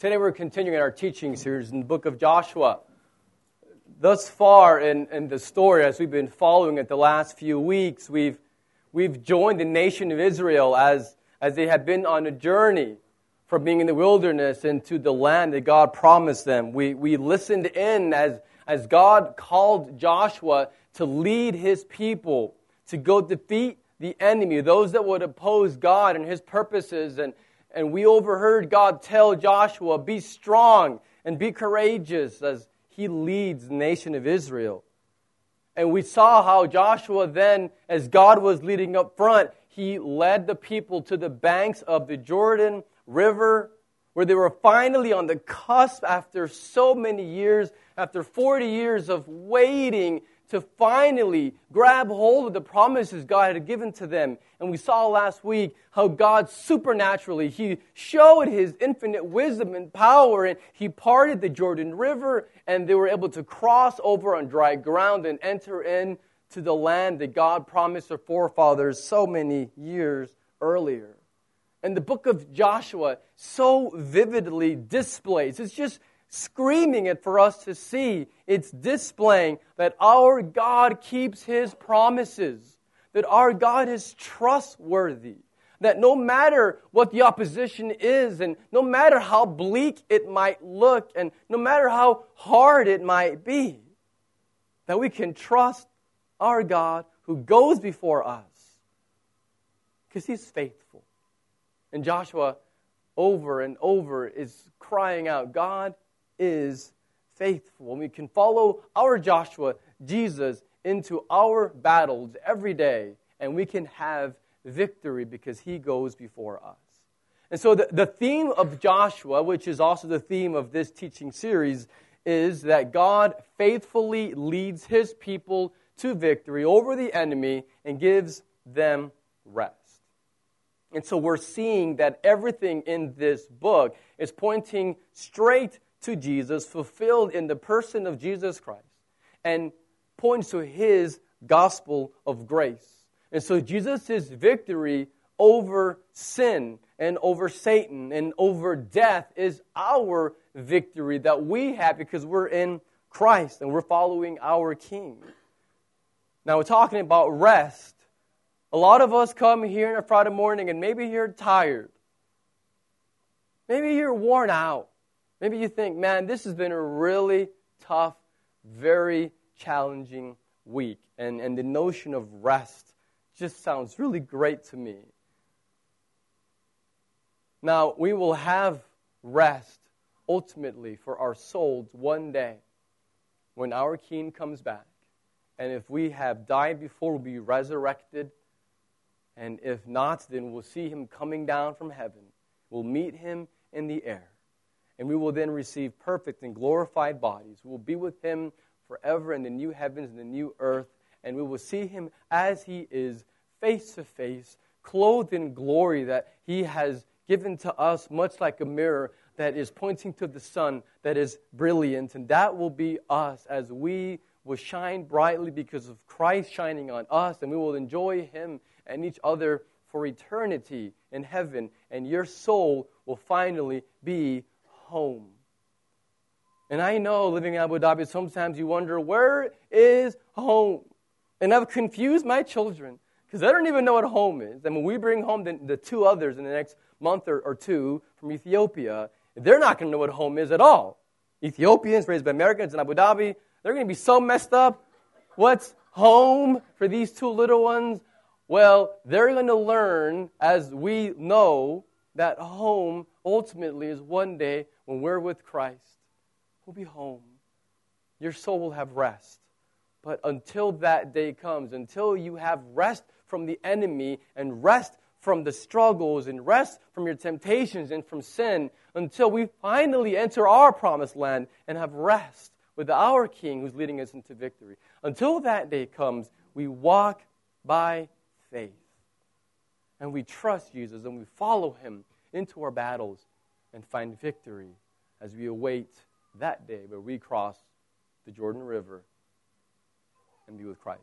Today we're continuing our teaching series in the book of Joshua. Thus far in, in the story, as we've been following it the last few weeks, we've, we've joined the nation of Israel as, as they have been on a journey from being in the wilderness into the land that God promised them. We, we listened in as, as God called Joshua to lead his people to go defeat the enemy, those that would oppose God and his purposes and, and we overheard God tell Joshua, Be strong and be courageous as he leads the nation of Israel. And we saw how Joshua then, as God was leading up front, he led the people to the banks of the Jordan River, where they were finally on the cusp after so many years, after 40 years of waiting to finally grab hold of the promises God had given to them. And we saw last week how God supernaturally, He showed His infinite wisdom and power, and He parted the Jordan River, and they were able to cross over on dry ground and enter into the land that God promised their forefathers so many years earlier. And the book of Joshua so vividly displays, it's just screaming it for us to see. It's displaying that our God keeps his promises, that our God is trustworthy, that no matter what the opposition is, and no matter how bleak it might look, and no matter how hard it might be, that we can trust our God who goes before us because he's faithful. And Joshua over and over is crying out, God, is faithful. And we can follow our Joshua, Jesus, into our battles every day, and we can have victory because he goes before us. And so, the, the theme of Joshua, which is also the theme of this teaching series, is that God faithfully leads his people to victory over the enemy and gives them rest. And so, we're seeing that everything in this book is pointing straight to Jesus, fulfilled in the person of Jesus Christ, and points to his gospel of grace. And so Jesus' victory over sin and over Satan and over death is our victory that we have because we're in Christ and we're following our King. Now, we're talking about rest. A lot of us come here on a Friday morning and maybe you're tired. Maybe you're worn out. Maybe you think, man, this has been a really tough, very challenging week. And, and the notion of rest just sounds really great to me. Now, we will have rest ultimately for our souls one day when our King comes back. And if we have died before, we'll be resurrected. And if not, then we'll see him coming down from heaven. We'll meet him in the air and we will then receive perfect and glorified bodies. We will be with him forever in the new heavens and the new earth, and we will see him as he is, face to face, clothed in glory that he has given to us, much like a mirror that is pointing to the sun that is brilliant. And that will be us as we will shine brightly because of Christ shining on us, and we will enjoy him and each other for eternity in heaven. And your soul will finally be home. And I know living in Abu Dhabi, sometimes you wonder, where is home? And I've confused my children because they don't even know what home is. And when we bring home the, the two others in the next month or, or two from Ethiopia, they're not going to know what home is at all. Ethiopians raised by Americans in Abu Dhabi, they're going to be so messed up. What's home for these two little ones? Well, they're going to learn, as we know, that home ultimately is one day when we're with Christ, we'll be home. Your soul will have rest. But until that day comes, until you have rest from the enemy and rest from the struggles and rest from your temptations and from sin, until we finally enter our promised land and have rest with our King who's leading us into victory. Until that day comes, we walk by faith. And we trust Jesus and we follow him into our battles and find victory as we await that day where we cross the Jordan River and be with Christ.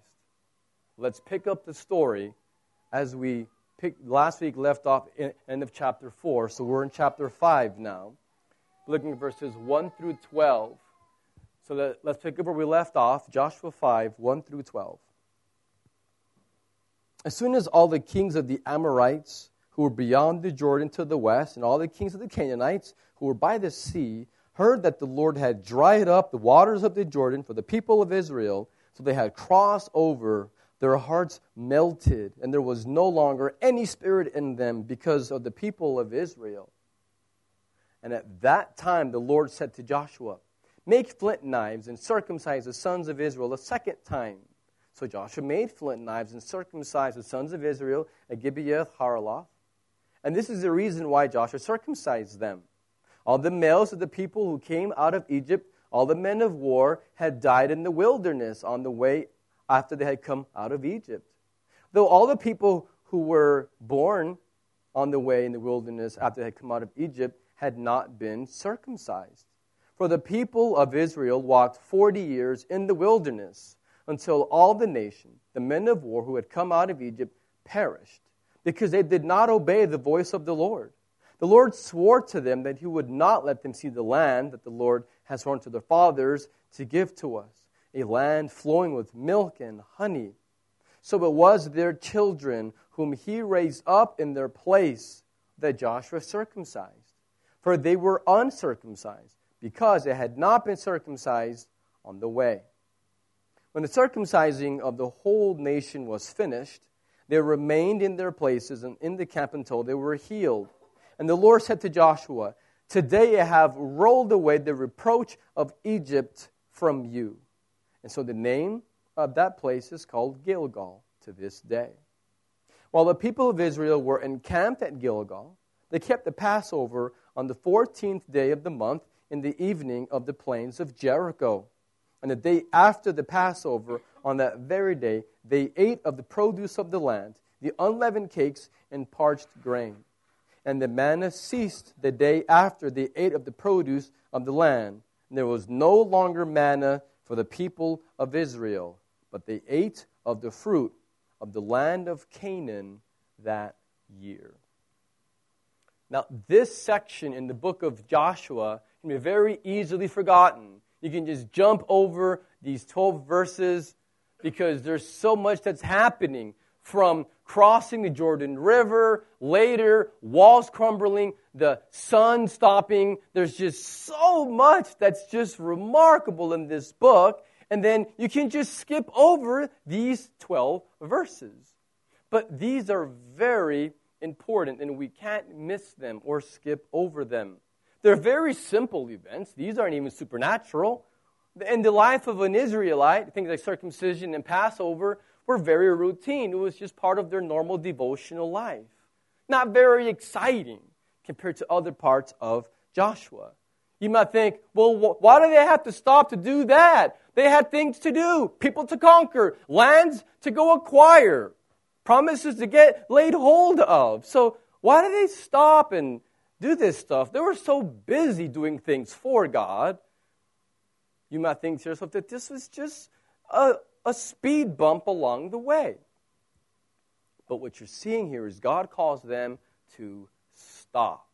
Let's pick up the story as we pick, last week left off in end of chapter 4, so we're in chapter 5 now. looking at verses 1 through 12. So that, let's pick up where we left off Joshua 5 1 through 12. As soon as all the kings of the Amorites who were beyond the Jordan to the west, and all the kings of the Canaanites who were by the sea, heard that the Lord had dried up the waters of the Jordan for the people of Israel, so they had crossed over, their hearts melted, and there was no longer any spirit in them because of the people of Israel. And at that time the Lord said to Joshua, Make flint knives and circumcise the sons of Israel a second time. So Joshua made flint knives and circumcised the sons of Israel at Gibeath Haaraloth. And this is the reason why Joshua circumcised them. All the males of the people who came out of Egypt, all the men of war, had died in the wilderness on the way after they had come out of Egypt. Though all the people who were born on the way in the wilderness after they had come out of Egypt had not been circumcised. For the people of Israel walked 40 years in the wilderness until all the nation, the men of war who had come out of Egypt, perished because they did not obey the voice of the Lord. The Lord swore to them that he would not let them see the land that the Lord has sworn to their fathers to give to us, a land flowing with milk and honey. So it was their children whom he raised up in their place that Joshua circumcised. For they were uncircumcised, because they had not been circumcised on the way. When the circumcising of the whole nation was finished, they remained in their places and in the camp until they were healed. And the Lord said to Joshua, Today I have rolled away the reproach of Egypt from you. And so the name of that place is called Gilgal to this day. While the people of Israel were encamped at Gilgal, they kept the Passover on the 14th day of the month in the evening of the plains of Jericho. And the day after the Passover, on that very day, they ate of the produce of the land, the unleavened cakes and parched grain. And the manna ceased the day after they ate of the produce of the land. And there was no longer manna for the people of Israel, but they ate of the fruit of the land of Canaan that year. Now, this section in the book of Joshua can be very easily forgotten. You can just jump over these 12 verses because there's so much that's happening from crossing the Jordan River, later, walls crumbling, the sun stopping. There's just so much that's just remarkable in this book. And then you can just skip over these 12 verses. But these are very important, and we can't miss them or skip over them. They're very simple events. These aren't even supernatural. In the life of an Israelite, things like circumcision and Passover were very routine. It was just part of their normal devotional life. Not very exciting compared to other parts of Joshua. You might think, well, why do they have to stop to do that? They had things to do, people to conquer, lands to go acquire, promises to get laid hold of. So why do they stop and do this stuff? They were so busy doing things for God. You might think to yourself that this was just a, a speed bump along the way. But what you're seeing here is God calls them to stop.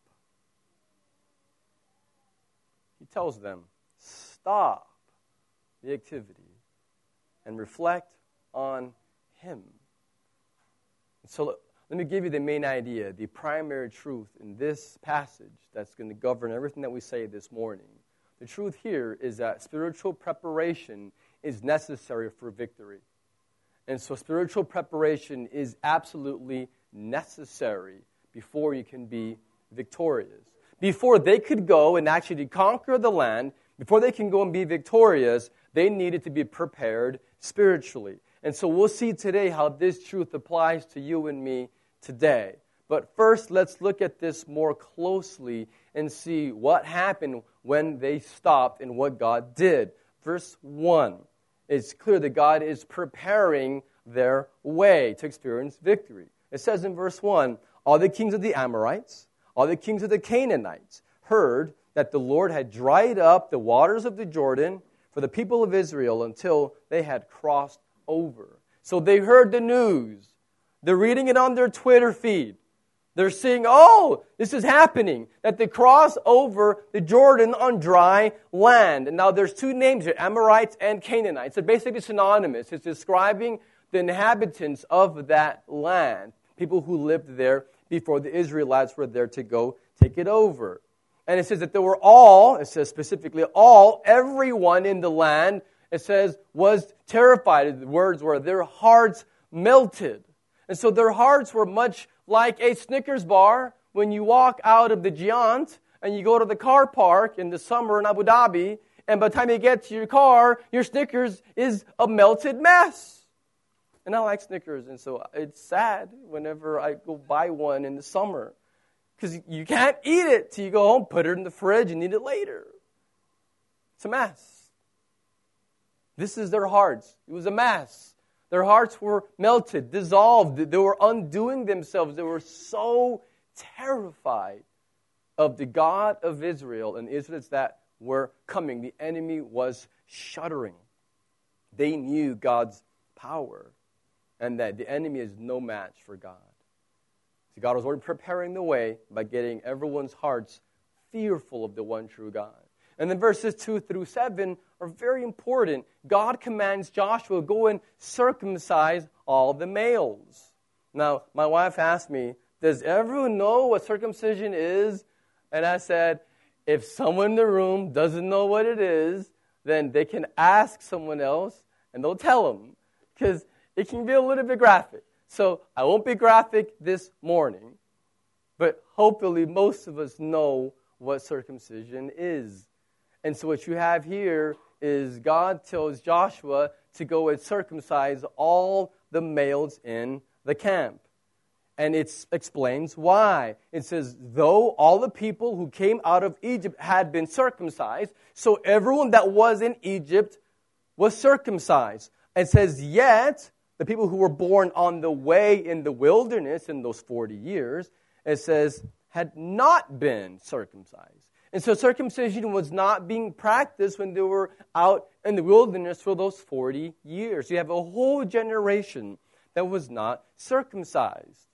He tells them, stop the activity and reflect on Him. So let me give you the main idea, the primary truth in this passage that's going to govern everything that we say this morning. The truth here is that spiritual preparation is necessary for victory. And so, spiritual preparation is absolutely necessary before you can be victorious. Before they could go and actually conquer the land, before they can go and be victorious, they needed to be prepared spiritually. And so, we'll see today how this truth applies to you and me today. But first, let's look at this more closely and see what happened when they stopped and what God did. Verse 1 it's clear that God is preparing their way to experience victory. It says in verse 1 All the kings of the Amorites, all the kings of the Canaanites heard that the Lord had dried up the waters of the Jordan for the people of Israel until they had crossed over. So they heard the news. They're reading it on their Twitter feed. They're seeing, oh, this is happening, that they cross over the Jordan on dry land. And now there's two names here, Amorites and Canaanites. They're basically synonymous. It's describing the inhabitants of that land, people who lived there before the Israelites were there to go take it over. And it says that there were all, it says specifically all, everyone in the land, it says, was terrified. The words were, their hearts melted. And so their hearts were much like a Snickers bar when you walk out of the Giant and you go to the car park in the summer in Abu Dhabi, and by the time you get to your car, your Snickers is a melted mess. And I like Snickers, and so it's sad whenever I go buy one in the summer because you can't eat it till you go home, put it in the fridge, and eat it later. It's a mess. This is their hearts. It was a mess. Their hearts were melted, dissolved. They were undoing themselves. They were so terrified of the God of Israel and Israelites that were coming. The enemy was shuddering. They knew God's power and that the enemy is no match for God. See, God was already preparing the way by getting everyone's hearts fearful of the one true God. And then verses 2 through 7 are very important. God commands Joshua, go and circumcise all the males. Now, my wife asked me, Does everyone know what circumcision is? And I said, If someone in the room doesn't know what it is, then they can ask someone else and they'll tell them. Because it can be a little bit graphic. So I won't be graphic this morning, but hopefully most of us know what circumcision is. And so what you have here is God tells Joshua to go and circumcise all the males in the camp. And it explains why. It says, though all the people who came out of Egypt had been circumcised, so everyone that was in Egypt was circumcised. It says, yet the people who were born on the way in the wilderness in those 40 years, it says, had not been circumcised. And so circumcision was not being practiced when they were out in the wilderness for those 40 years. You have a whole generation that was not circumcised.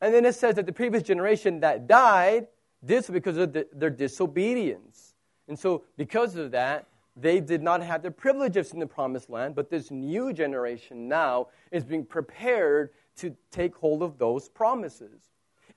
And then it says that the previous generation that died did so because of the, their disobedience. And so, because of that, they did not have the privileges in the promised land, but this new generation now is being prepared to take hold of those promises.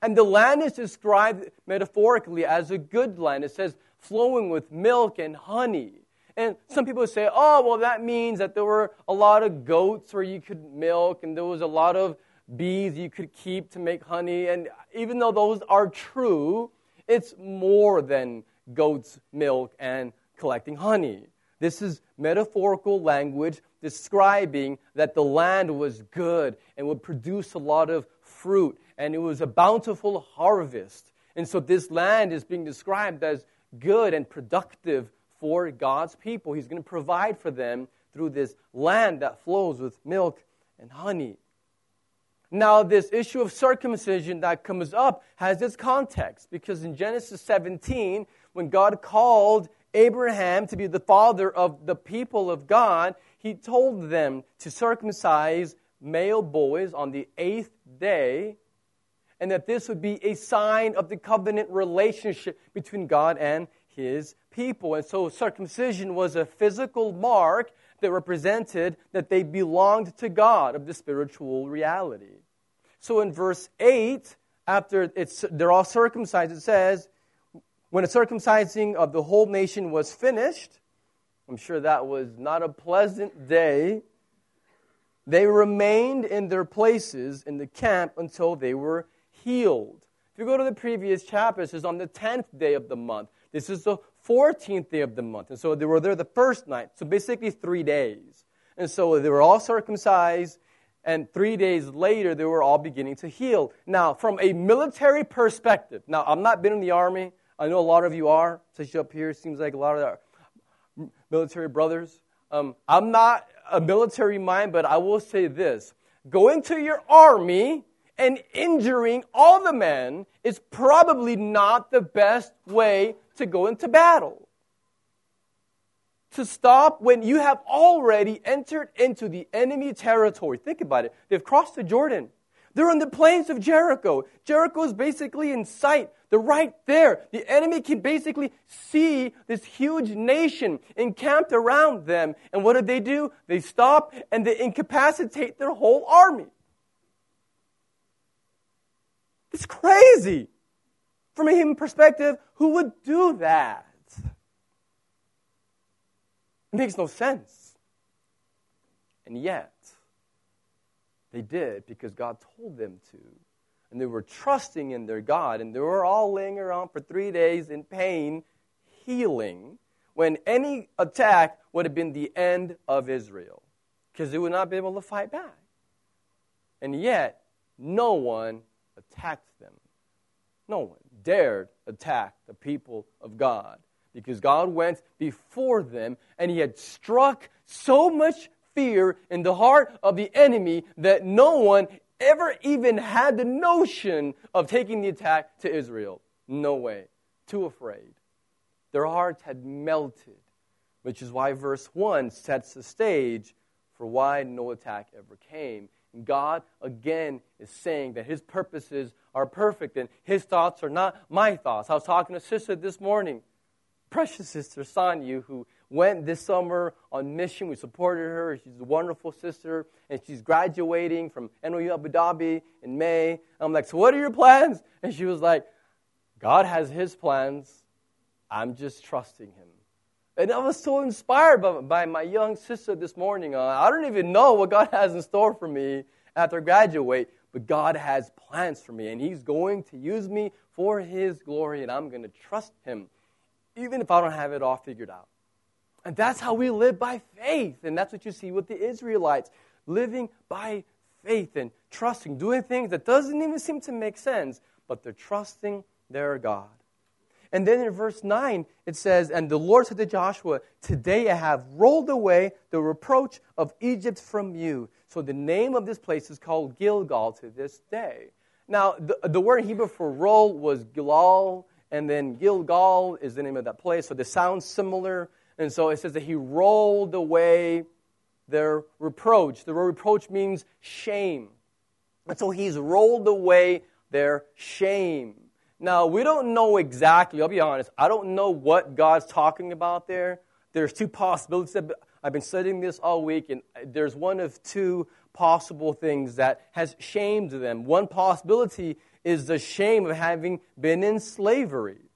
And the land is described metaphorically as a good land. It says flowing with milk and honey. And some people say, oh, well, that means that there were a lot of goats where you could milk, and there was a lot of bees you could keep to make honey. And even though those are true, it's more than goat's milk and collecting honey. This is metaphorical language describing that the land was good and would produce a lot of fruit and it was a bountiful harvest. And so this land is being described as good and productive for God's people. He's going to provide for them through this land that flows with milk and honey. Now, this issue of circumcision that comes up has its context because in Genesis 17, when God called Abraham to be the father of the people of God, he told them to circumcise male boys on the eighth day and that this would be a sign of the covenant relationship between God and his people. And so circumcision was a physical mark that represented that they belonged to God of the spiritual reality. So in verse 8, after it's, they're all circumcised, it says, when the circumcising of the whole nation was finished, I'm sure that was not a pleasant day, they remained in their places in the camp until they were healed. If you go to the previous chapter, it says on the 10th day of the month. This is the 14th day of the month. And so they were there the first night. So basically three days. And so they were all circumcised. And three days later, they were all beginning to heal. Now, from a military perspective, now I've not been in the army. I know a lot of you are, especially up here. Seems like a lot of our military brothers. Um, I'm not a military mind, but I will say this: going to your army and injuring all the men is probably not the best way to go into battle. To stop when you have already entered into the enemy territory. Think about it. They've crossed the Jordan. They're on the plains of Jericho. Jericho is basically in sight. They're right there. The enemy can basically see this huge nation encamped around them. And what did they do? They stop and they incapacitate their whole army. It's crazy. From a human perspective, who would do that? It makes no sense. And yet, they did because God told them to. And they were trusting in their God. And they were all laying around for three days in pain, healing, when any attack would have been the end of Israel because they would not be able to fight back. And yet, no one attacked them. No one dared attack the people of God because God went before them and he had struck so much fear in the heart of the enemy that no one ever even had the notion of taking the attack to Israel. No way. Too afraid. Their hearts had melted, which is why verse 1 sets the stage for why no attack ever came. And God, again, is saying that His purposes are perfect and His thoughts are not my thoughts. I was talking to sister this morning, precious sister Sanyu, who went this summer on mission. We supported her. She's a wonderful sister, and she's graduating from NYU Abu Dhabi in May. I'm like, So, what are your plans? And she was like, God has His plans. I'm just trusting Him. And I was so inspired by, by my young sister this morning. Uh, I don't even know what God has in store for me after I graduate, but God has plans for me, and He's going to use me for His glory, and I'm going to trust Him, even if I don't have it all figured out. And that's how we live by faith. And that's what you see with the Israelites living by faith and trusting, doing things that doesn't even seem to make sense, but they're trusting their God. And then in verse 9, it says, And the Lord said to Joshua, Today I have rolled away the reproach of Egypt from you. So the name of this place is called Gilgal to this day. Now, the, the word in Hebrew for roll was Gilal, and then Gilgal is the name of that place. So they sound similar. And so it says that he rolled away their reproach. The word reproach means shame. And so he's rolled away their shame. Now, we don't know exactly, I'll be honest, I don't know what God's talking about there. There's two possibilities. I've been studying this all week, and there's one of two possible things that has shamed them. One possibility is the shame of having been in slavery.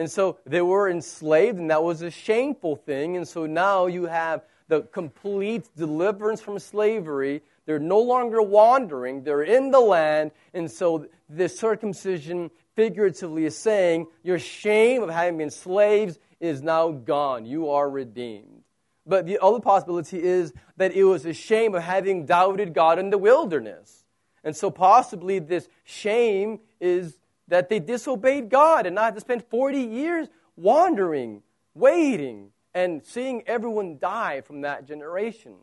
And so they were enslaved, and that was a shameful thing. And so now you have the complete deliverance from slavery. They're no longer wandering, they're in the land. And so this circumcision, figuratively, is saying your shame of having been slaves is now gone. You are redeemed. But the other possibility is that it was a shame of having doubted God in the wilderness. And so possibly this shame is that they disobeyed God and not to spend 40 years wandering, waiting, and seeing everyone die from that generation.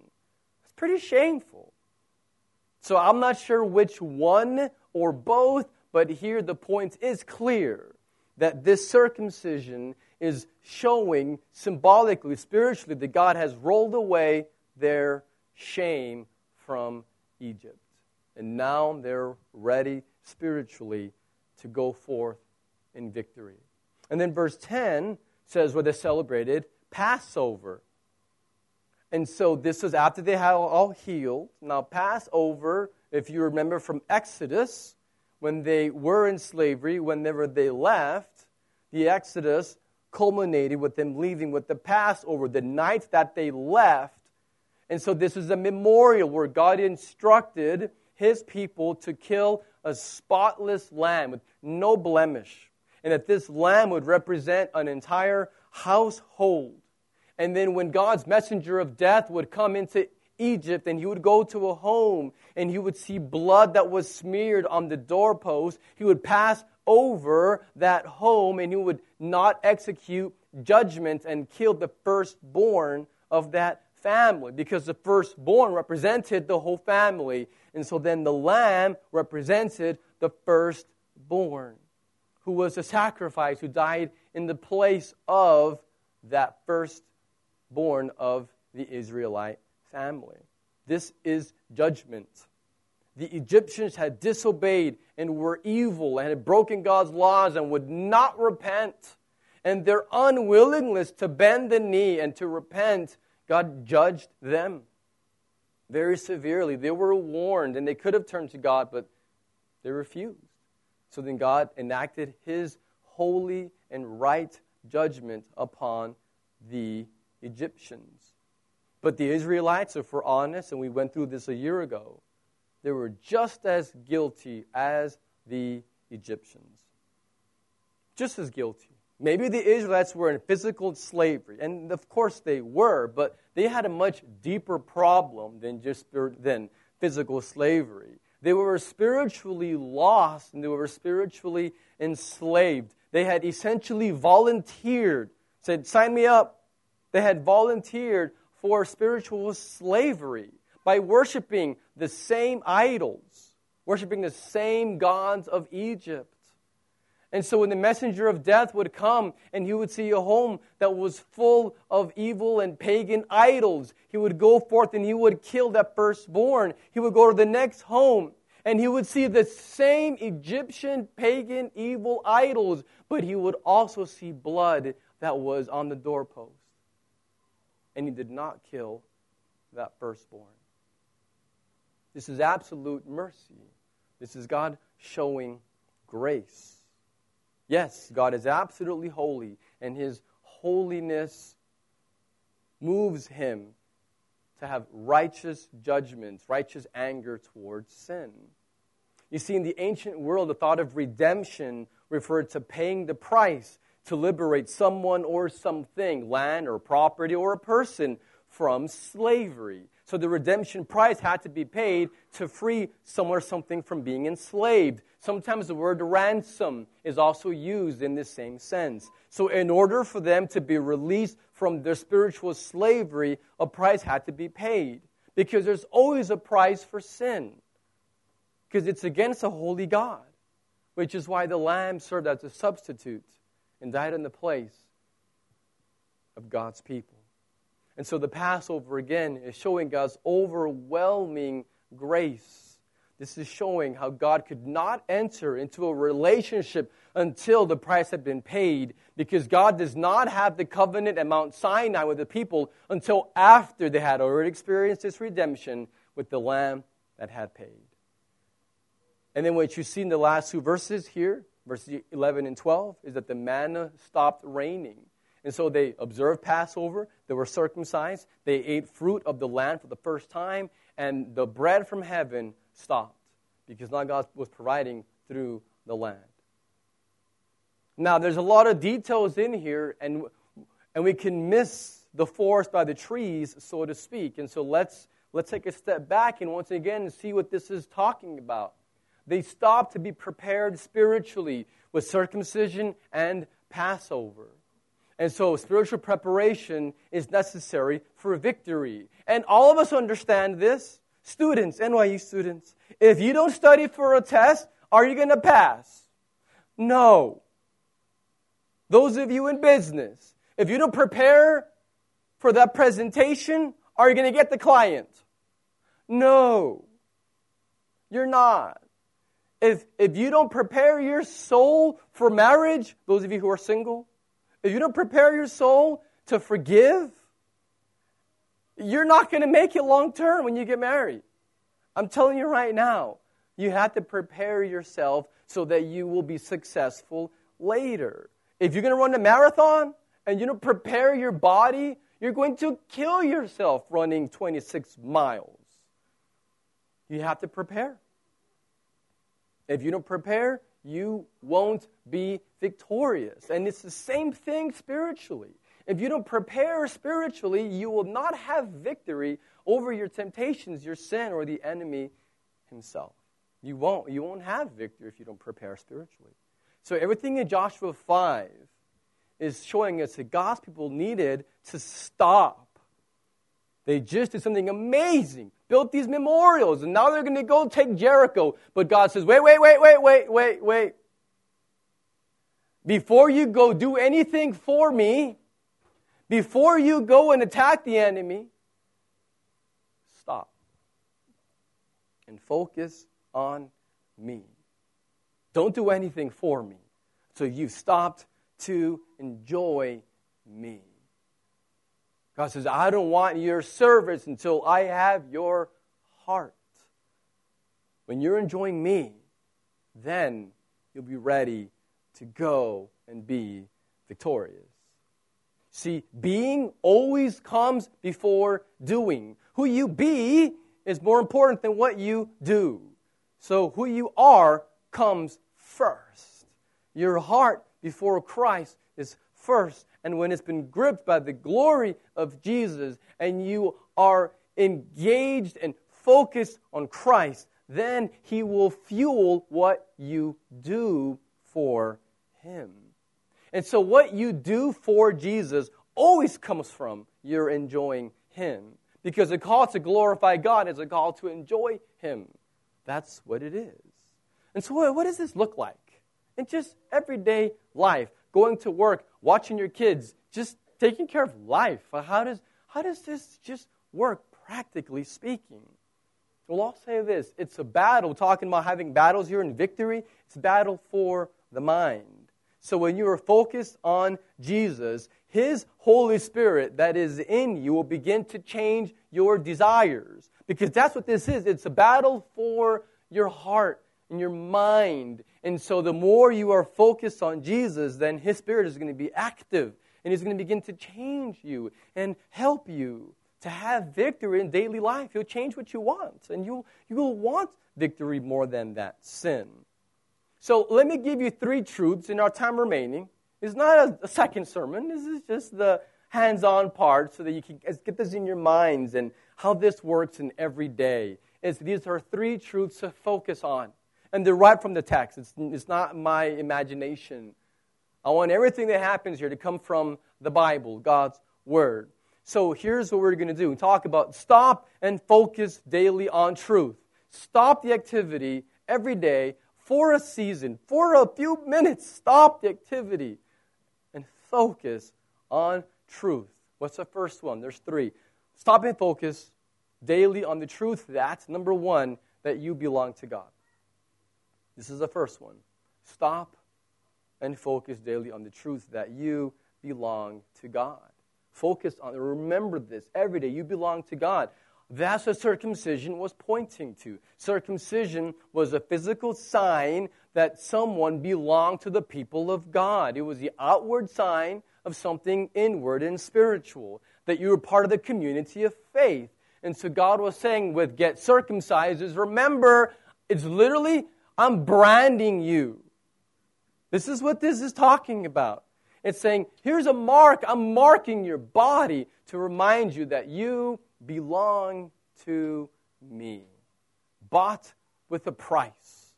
It's pretty shameful. So I'm not sure which one or both, but here the point is clear that this circumcision is showing symbolically, spiritually, that God has rolled away their shame from Egypt. And now they're ready spiritually to go forth in victory. And then verse 10 says where they celebrated Passover. And so this was after they had all healed. Now, Passover, if you remember from Exodus, when they were in slavery, whenever they left, the Exodus culminated with them leaving with the Passover, the night that they left. And so this is a memorial where God instructed his people to kill a spotless lamb with no blemish. And that this lamb would represent an entire household. And then when God's messenger of death would come into Egypt and he would go to a home and he would see blood that was smeared on the doorpost, he would pass over that home and he would not execute judgment and kill the firstborn of that family because the firstborn represented the whole family. And so then the lamb represented the firstborn, who was a sacrifice, who died in the place of that firstborn of the Israelite family. This is judgment. the Egyptians had disobeyed and were evil and had broken God's laws and would not repent. And their unwillingness to bend the knee and to repent, God judged them very severely. They were warned and they could have turned to God, but they refused. So then God enacted his holy and right judgment upon the Egyptians. But the Israelites, if we're honest, and we went through this a year ago, they were just as guilty as the Egyptians. Just as guilty. Maybe the Israelites were in physical slavery, and of course they were, but they had a much deeper problem than just than physical slavery. They were spiritually lost and they were spiritually enslaved. They had essentially volunteered, said, Sign me up. They had volunteered for spiritual slavery by worshiping the same idols, worshiping the same gods of Egypt. And so when the messenger of death would come and he would see a home that was full of evil and pagan idols, he would go forth and he would kill that firstborn. He would go to the next home and he would see the same Egyptian pagan evil idols, but he would also see blood that was on the doorpost. And he did not kill that firstborn. This is absolute mercy. This is God showing grace. Yes, God is absolutely holy, and his holiness moves him to have righteous judgments, righteous anger towards sin. You see, in the ancient world, the thought of redemption referred to paying the price to liberate someone or something, land or property or a person, from slavery. So the redemption price had to be paid to free someone or something from being enslaved. Sometimes the word ransom is also used in the same sense. So, in order for them to be released from their spiritual slavery, a price had to be paid. Because there's always a price for sin. Because it's against a holy God. Which is why the Lamb served as a substitute and died in the place of God's people. And so the Passover, again, is showing God's overwhelming grace this is showing how God could not enter into a relationship until the price had been paid because God does not have the covenant at Mount Sinai with the people until after they had already experienced this redemption with the lamb that had paid. And then what you see in the last two verses here, verses 11 and 12, is that the manna stopped raining. And so they observed Passover, they were circumcised, they ate fruit of the land for the first time, and the bread from heaven stopped because now God was providing through the land. Now, there's a lot of details in here, and, and we can miss the forest by the trees, so to speak. And so let's, let's take a step back and once again see what this is talking about. They stopped to be prepared spiritually with circumcision and Passover. And so spiritual preparation is necessary for victory. And all of us understand this. Students, NYU students, if you don't study for a test, are you going to pass? No. Those of you in business, if you don't prepare for that presentation, are you going to get the client? No. You're not. If, if you don't prepare your soul for marriage, those of you who are single, if you don't prepare your soul to forgive, you're not going to make it long term when you get married. I'm telling you right now, you have to prepare yourself so that you will be successful later. If you're going to run a marathon and you don't prepare your body, you're going to kill yourself running 26 miles. You have to prepare. If you don't prepare, you won't be victorious. And it's the same thing spiritually. If you don't prepare spiritually, you will not have victory over your temptations, your sin, or the enemy himself. You won't. You won't have victory if you don't prepare spiritually. So everything in Joshua 5 is showing us that God's people needed to stop. They just did something amazing, built these memorials, and now they're going to go take Jericho. But God says, wait, wait, wait, wait, wait, wait, wait. Before you go do anything for me, before you go and attack the enemy, stop. and focus on me. Don't do anything for me. So you've stopped to enjoy me. God says, I don't want your service until I have your heart. When you're enjoying me, then you'll be ready to go and be victorious. See, being always comes before doing. Who you be is more important than what you do. So, who you are comes first. Your heart before Christ is first. And when it's been gripped by the glory of Jesus and you are engaged and focused on Christ, then He will fuel what you do for Him. And so, what you do for Jesus always comes from your enjoying Him. Because a call to glorify God is a call to enjoy Him. That's what it is. And so, what, what does this look like? In just everyday life, going to work, watching your kids, just taking care of life. How does, how does this just work, practically speaking? Well, I'll say this it's a battle, talking about having battles here in victory, it's a battle for the mind. So when you are focused on Jesus, His Holy Spirit that is in you will begin to change your desires. Because that's what this is it's a battle for your heart and your mind. And so the more you are focused on Jesus, then His Spirit is going to be active and He's going to begin to change you and help you to have victory in daily life. He'll change what you want, and you, you will want victory more than that sin. So let me give you three truths in our time remaining. It's not a, a second sermon, this is just the hands on part so that you can get this in your minds and how this works in every day. Is these are three truths to focus on. And they're right from the text. It's, it's not my imagination. I want everything that happens here to come from the Bible, God's Word. So here's what we're going to do talk about stop and focus daily on truth. Stop the activity every day for a season, for a few minutes. Stop the activity and focus on truth. What's the first one? There's three. Stop and focus daily on the truth that, number one, that you belong to God. This is the first one. Stop and focus daily on the truth that you belong to God. Focus on. Remember this every day. You belong to God. That's what circumcision was pointing to. Circumcision was a physical sign that someone belonged to the people of God. It was the outward sign of something inward and spiritual, that you were part of the community of faith. And so God was saying with get circumcised is remember, it's literally, I'm branding you. This is what this is talking about. It's saying, here's a mark. I'm marking your body to remind you that you belong to me. Bought with a price,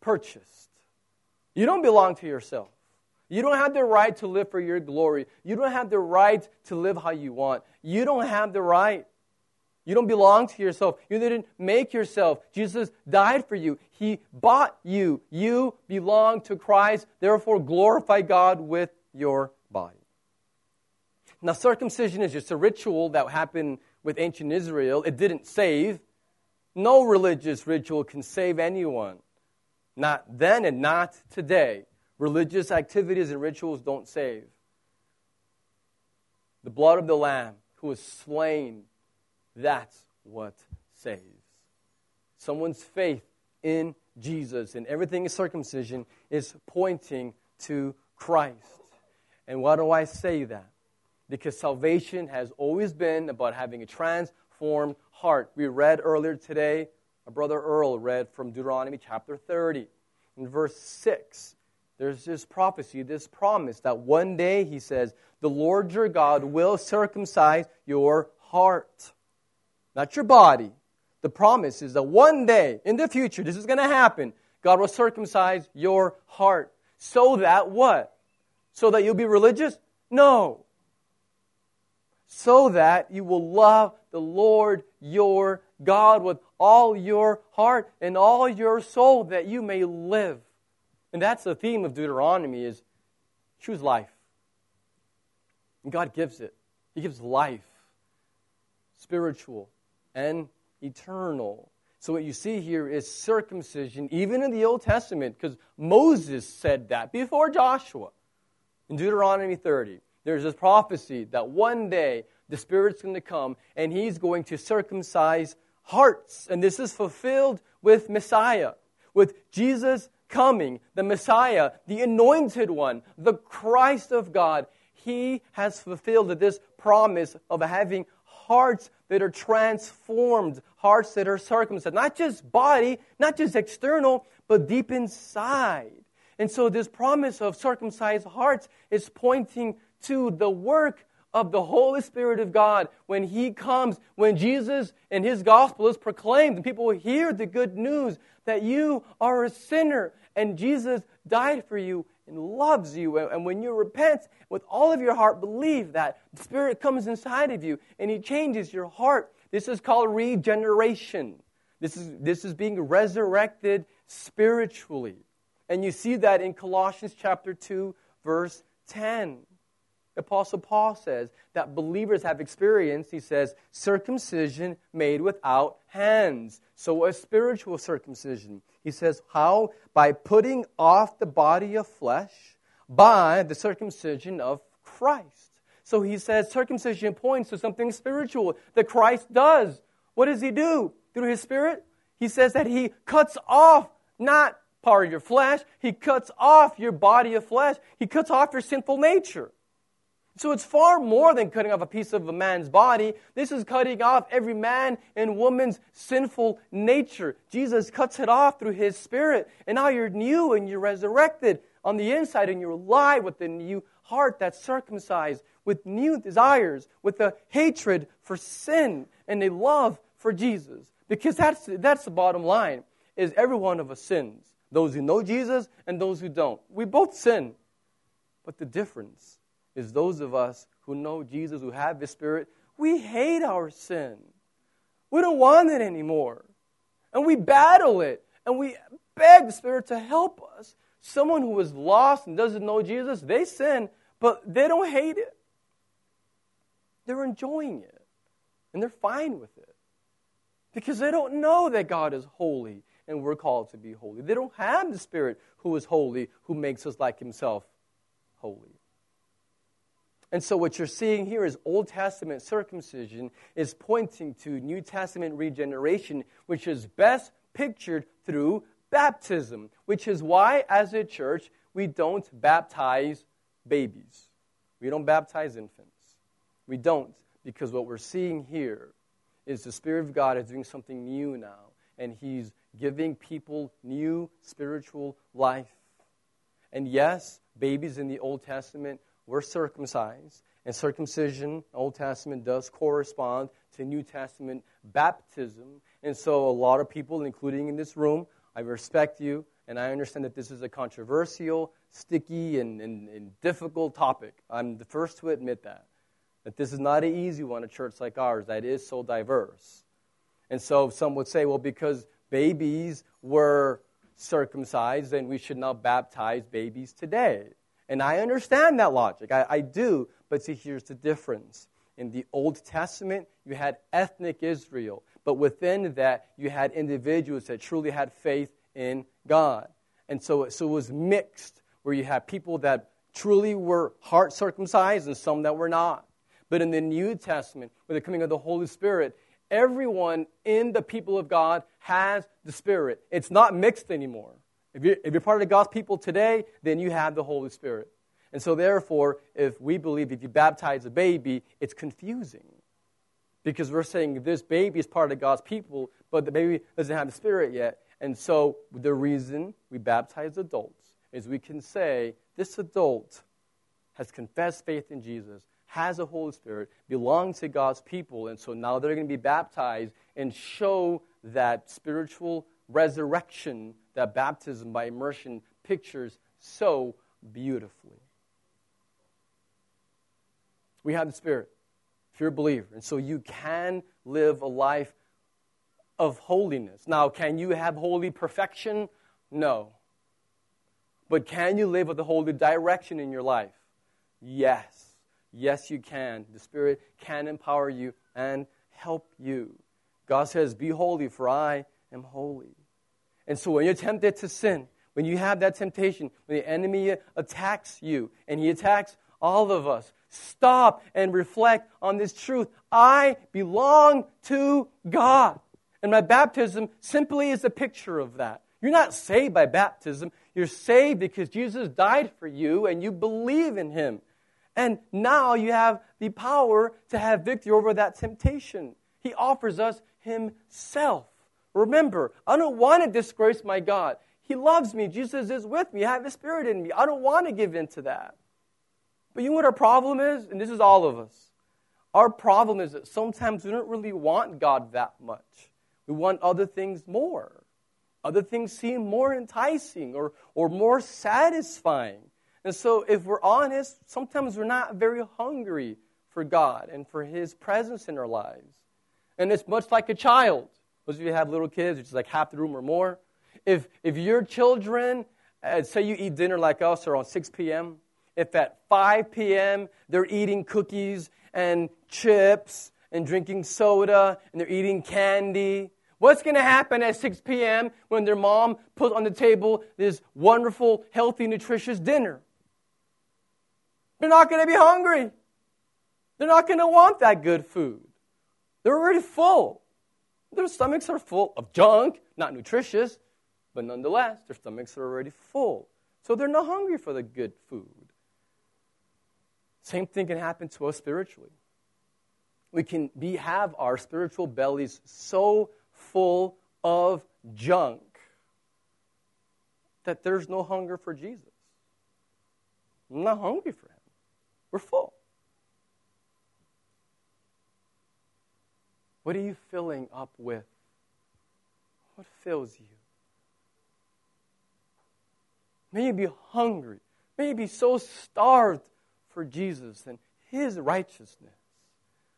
purchased. You don't belong to yourself. You don't have the right to live for your glory. You don't have the right to live how you want. You don't have the right. You don't belong to yourself. You didn't make yourself. Jesus died for you. He bought you. You belong to Christ. Therefore, glorify God with your body. Now, circumcision is just a ritual that happened with ancient Israel. It didn't save. No religious ritual can save anyone. Not then and not today. Religious activities and rituals don't save. The blood of the Lamb who was slain that's what saves. Someone's faith in Jesus and everything in circumcision is pointing to Christ. And why do I say that? Because salvation has always been about having a transformed heart. We read earlier today, our brother Earl read from Deuteronomy chapter 30. In verse 6, there's this prophecy, this promise that one day, he says, the Lord your God will circumcise your heart not your body. The promise is that one day in the future, this is going to happen. God will circumcise your heart. So that what? So that you'll be religious? No. So that you will love the Lord your God with all your heart and all your soul that you may live. And that's the theme of Deuteronomy is choose life. And God gives it. He gives life. Spiritual, and eternal. So, what you see here is circumcision, even in the Old Testament, because Moses said that before Joshua. In Deuteronomy 30, there's this prophecy that one day the Spirit's going to come and He's going to circumcise hearts. And this is fulfilled with Messiah, with Jesus coming, the Messiah, the anointed one, the Christ of God. He has fulfilled this promise of having hearts that are transformed, hearts that are circumcised. Not just body, not just external, but deep inside. And so, this promise of circumcised hearts is pointing to the work of the Holy Spirit of God when He comes, when Jesus and His gospel is proclaimed, and people will hear the good news that you are a sinner and Jesus died for you and loves you. And when you repent with all of your heart, believe that the Spirit comes inside of you and He changes your heart. This is called regeneration. This is, this is being resurrected spiritually. And you see that in Colossians chapter 2, verse 10. Apostle Paul says that believers have experienced, he says, circumcision made without hands. So a spiritual circumcision. He says, how? By putting off the body of flesh by the circumcision of Christ. So he says circumcision points to something spiritual that Christ does. What does he do? Through his spirit? He says that he cuts off not part of your flesh, he cuts off your body of flesh, he cuts off your sinful nature. So it's far more than cutting off a piece of a man's body. This is cutting off every man and woman's sinful nature. Jesus cuts it off through his spirit. And now you're new and you're resurrected on the inside and you're alive with a new heart that's circumcised, with new desires, with a hatred for sin and a love for Jesus. Because that's, that's the bottom line, is every one of us sins. Those who know Jesus and those who don't. We both sin. But the difference is those of us who know Jesus, who have the Spirit, we hate our sin. We don't want it anymore. And we battle it. And we beg the Spirit to help us. Someone who is lost and doesn't know Jesus, they sin, but they don't hate it. They're enjoying it. And they're fine with it. Because they don't know that God is holy and we're called to be holy. They don't have the Spirit who is holy, who makes us like Himself holy. And so, what you're seeing here is Old Testament circumcision is pointing to New Testament regeneration, which is best pictured through baptism, which is why, as a church, we don't baptize babies. We don't baptize infants. We don't, because what we're seeing here is the Spirit of God is doing something new now, and He's giving people new spiritual life. And yes, babies in the Old Testament were circumcised, and circumcision, Old Testament, does correspond to New Testament baptism. And so, a lot of people, including in this room, I respect you, and I understand that this is a controversial, sticky, and, and, and difficult topic. I'm the first to admit that. That this is not an easy one, a church like ours that is so diverse. And so, some would say, well, because babies were circumcised, then we should not baptize babies today. And I understand that logic. I, I do. But see, here's the difference. In the Old Testament, you had ethnic Israel. But within that, you had individuals that truly had faith in God. And so, so it was mixed, where you had people that truly were heart circumcised and some that were not. But in the New Testament, with the coming of the Holy Spirit, everyone in the people of God has the Spirit. It's not mixed anymore. If you're, if you're part of the God's people today, then you have the Holy Spirit. And so, therefore, if we believe if you baptize a baby, it's confusing. Because we're saying this baby is part of God's people, but the baby doesn't have the Spirit yet. And so, the reason we baptize adults is we can say, this adult has confessed faith in Jesus, has a Holy Spirit, belongs to God's people, and so now they're going to be baptized and show that spiritual resurrection that baptism by immersion pictures so beautifully. We have the Spirit, if you're a believer, and so you can live a life of holiness. Now, can you have holy perfection? No. But can you live with a holy direction in your life? Yes. Yes, you can. The Spirit can empower you and help you. God says, Be holy, for I am holy. And so when you're tempted to sin, when you have that temptation, when the enemy attacks you, and he attacks all of us, stop and reflect on this truth. I belong to God. And my baptism simply is a picture of that. You're not saved by baptism. You're saved because Jesus died for you and you believe in him. And now you have the power to have victory over that temptation. He offers us himself. Remember, I don't want to disgrace my God. He loves me. Jesus is with me. I have the Spirit in me. I don't want to give in to that. But you know what our problem is? And this is all of us. Our problem is that sometimes we don't really want God that much. We want other things more. Other things seem more enticing or, or more satisfying. And so, if we're honest, sometimes we're not very hungry for God and for His presence in our lives. And it's much like a child. Most of you have little kids, which is like half the room or more. If, if your children, uh, say you eat dinner like us around 6 p.m., if at 5 p.m. they're eating cookies and chips and drinking soda and they're eating candy, what's going to happen at 6 p.m. when their mom puts on the table this wonderful, healthy, nutritious dinner? They're not going to be hungry. They're not going to want that good food. They're already full. Their stomachs are full of junk, not nutritious, but nonetheless, their stomachs are already full. So they're not hungry for the good food. Same thing can happen to us spiritually. We can be, have our spiritual bellies so full of junk that there's no hunger for Jesus. I'm not hungry for him. We're full. What are you filling up with? What fills you? May you be hungry. May you be so starved for Jesus and His righteousness.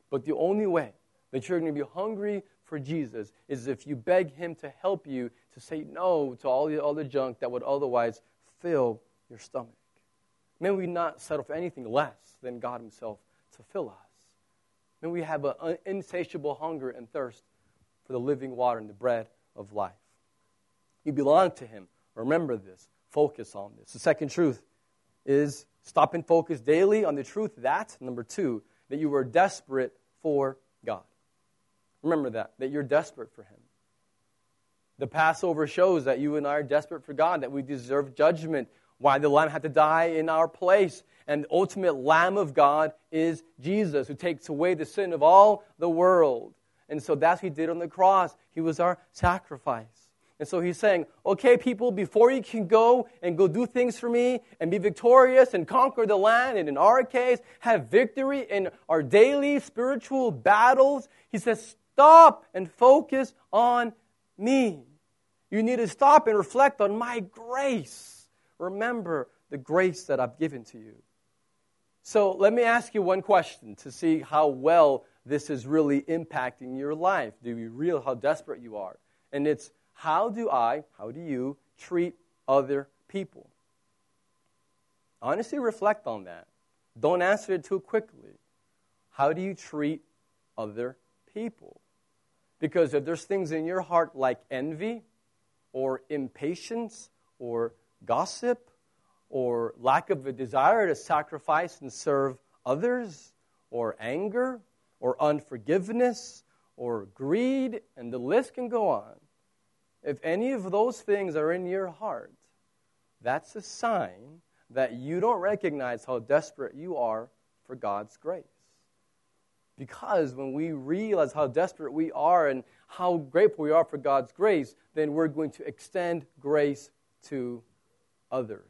But the only way that you're going to be hungry for Jesus is if you beg Him to help you to say no to all the other junk that would otherwise fill your stomach. May we not settle for anything less than God Himself to fill us. May we have an insatiable hunger and thirst for the living water and the bread of life. You belong to Him. Remember this focus on this. The second truth is stop and focus daily on the truth that, number two, that you are desperate for God. Remember that, that you're desperate for Him. The Passover shows that you and I are desperate for God, that we deserve judgment, why the Lamb had to die in our place. And the ultimate Lamb of God is Jesus, who takes away the sin of all the world. And so that's what He did on the cross. He was our sacrifice. And so he's saying, okay, people, before you can go and go do things for me and be victorious and conquer the land, and in our case, have victory in our daily spiritual battles, he says, stop and focus on me. You need to stop and reflect on my grace. Remember the grace that I've given to you. So let me ask you one question to see how well this is really impacting your life. Do you realize how desperate you are? And it's how do I, how do you treat other people? Honestly, reflect on that. Don't answer it too quickly. How do you treat other people? Because if there's things in your heart like envy or impatience or gossip or lack of a desire to sacrifice and serve others or anger or unforgiveness or greed, and the list can go on, if any of those things are in your heart, that's a sign that you don't recognize how desperate you are for God's grace. Because when we realize how desperate we are and how grateful we are for God's grace, then we're going to extend grace to others.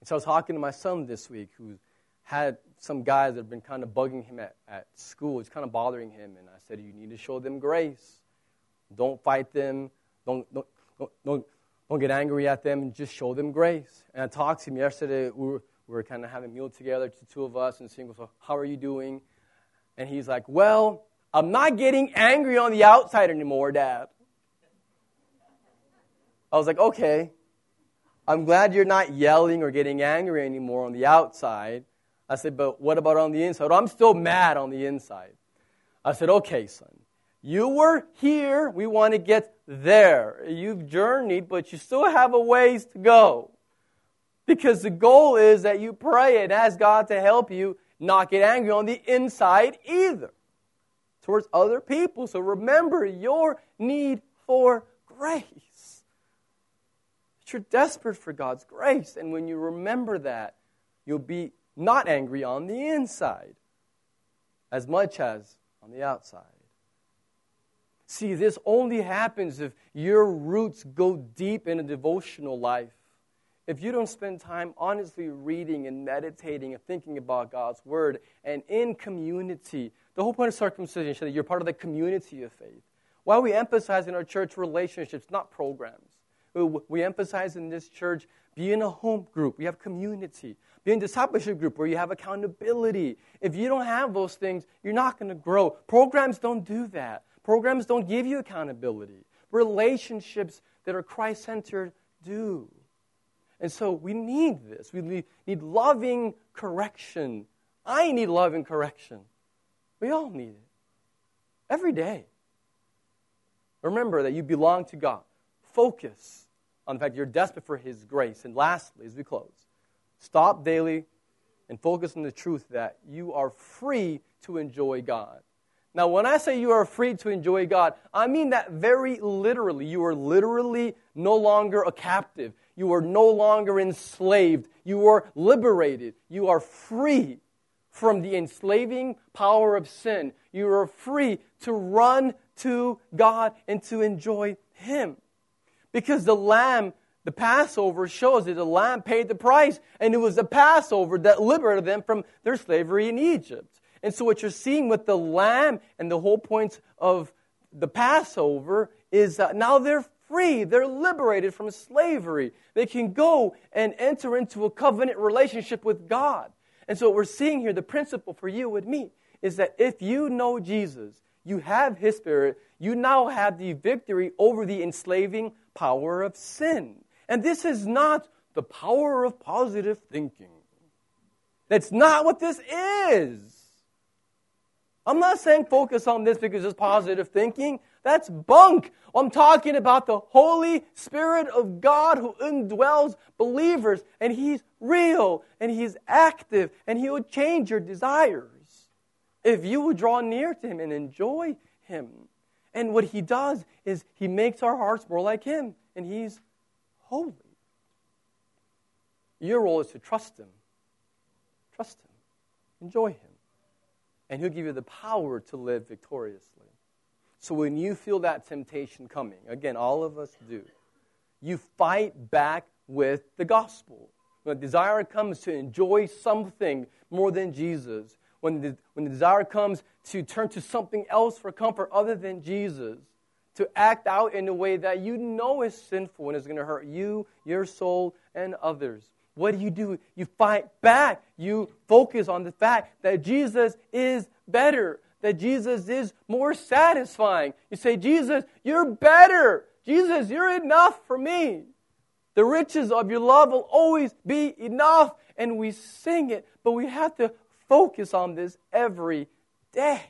And so I was talking to my son this week who had some guys that have been kind of bugging him at, at school. It's kind of bothering him. And I said, You need to show them grace. Don't fight them. Don't, don't, don't, don't get angry at them just show them grace. And I talked to him yesterday. We were, we were kind of having a meal together, the two of us, and seeing, so how are you doing? And he's like, well, I'm not getting angry on the outside anymore, Dad. I was like, okay. I'm glad you're not yelling or getting angry anymore on the outside. I said, but what about on the inside? Oh, I'm still mad on the inside. I said, okay, son You were here, we want to get there. You've journeyed, but you still have a ways to go. Because the goal is that you pray and ask God to help you not get angry on the inside either towards other people. So remember your need for grace. You're desperate for God's grace. And when you remember that, you'll be not angry on the inside as much as on the outside. See, this only happens if your roots go deep in a devotional life. If you don't spend time honestly reading and meditating and thinking about God's Word and in community, the whole point of circumcision is that you're part of the community of faith. Why we emphasize in our church relationships, not programs. We emphasize in this church be in a home group, we have community. Be in discipleship group where you have accountability. If you don't have those things, you're not going to grow. Programs don't do that. Programs don't give you accountability. Relationships that are Christ centered do. And so we need this. We need loving correction. I need loving correction. We all need it. Every day. Remember that you belong to God. Focus on the fact you're desperate for His grace. And lastly, as we close, stop daily and focus on the truth that you are free to enjoy God. Now, when I say you are free to enjoy God, I mean that very literally. You are literally no longer a captive. You are no longer enslaved. You are liberated. You are free from the enslaving power of sin. You are free to run to God and to enjoy Him. Because the Lamb, the Passover shows that the Lamb paid the price, and it was the Passover that liberated them from their slavery in Egypt. And so, what you're seeing with the Lamb and the whole point of the Passover is that now they're free. They're liberated from slavery. They can go and enter into a covenant relationship with God. And so, what we're seeing here, the principle for you and me, is that if you know Jesus, you have His Spirit, you now have the victory over the enslaving power of sin. And this is not the power of positive thinking. That's not what this is. I'm not saying focus on this because it's positive thinking. That's bunk. I'm talking about the Holy Spirit of God who indwells believers, and He's real, and He's active, and He will change your desires if you would draw near to Him and enjoy Him. And what He does is He makes our hearts more like Him, and He's holy. Your role is to trust Him. Trust Him. Enjoy Him and He'll give you the power to live victoriously. So when you feel that temptation coming, again, all of us do, you fight back with the gospel. When the desire comes to enjoy something more than Jesus, when the, when the desire comes to turn to something else for comfort other than Jesus, to act out in a way that you know is sinful and is going to hurt you, your soul, and others. What do you do? You fight back. You focus on the fact that Jesus is better, that Jesus is more satisfying. You say, Jesus, you're better. Jesus, you're enough for me. The riches of your love will always be enough. And we sing it, but we have to focus on this every day,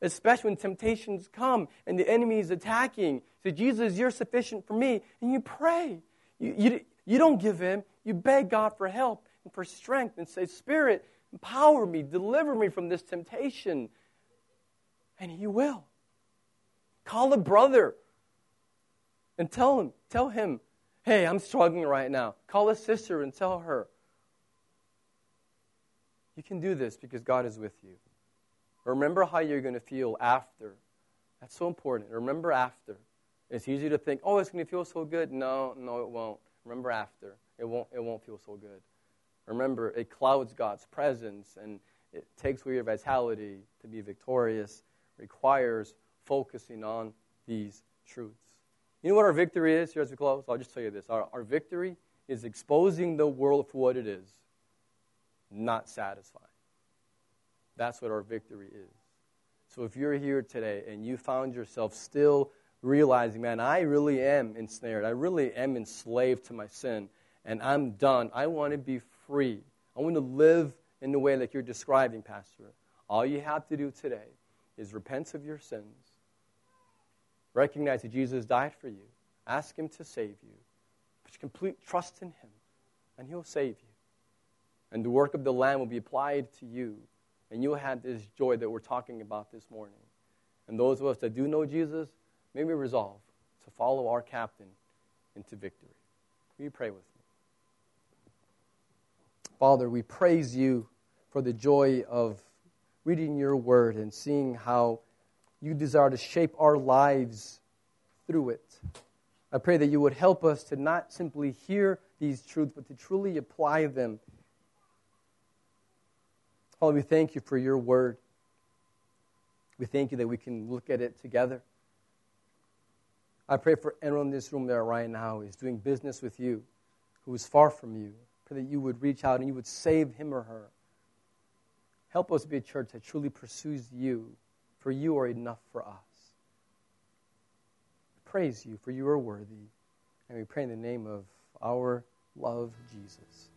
especially when temptations come and the enemy is attacking. Say, Jesus, you're sufficient for me. And you pray. You, you, you don't give in. You beg God for help and for strength and say, Spirit, empower me, deliver me from this temptation. And He will. Call a brother and tell him, tell him, hey, I'm struggling right now. Call a sister and tell her. You can do this because God is with you. Remember how you're going to feel after. That's so important. Remember after. It's easy to think, oh, it's going to feel so good. No, no, it won't. Remember after it won't, it won't feel so good. Remember, it clouds God's presence and it takes away your vitality to be victorious, requires focusing on these truths. You know what our victory is here as we close? I'll just tell you this. Our, our victory is exposing the world for what it is, not satisfying. That's what our victory is. So if you're here today and you found yourself still realizing, man, I really am ensnared, I really am enslaved to my sin, and I'm done. I want to be free. I want to live in the way like you're describing, Pastor. All you have to do today is repent of your sins, Recognize that Jesus died for you. Ask Him to save you. Put complete trust in Him, and He'll save you. And the work of the Lamb will be applied to you, and you'll have this joy that we're talking about this morning. And those of us that do know Jesus, may we resolve to follow our captain into victory. Will you pray with me? Father, we praise you for the joy of reading your word and seeing how you desire to shape our lives through it. I pray that you would help us to not simply hear these truths, but to truly apply them. Father, we thank you for your word. We thank you that we can look at it together. I pray for anyone in this room there right now who is doing business with you, who is far from you. Pray that you would reach out and you would save him or her. Help us be a church that truly pursues you for you are enough for us. Praise you, for you are worthy. And we pray in the name of our love, Jesus.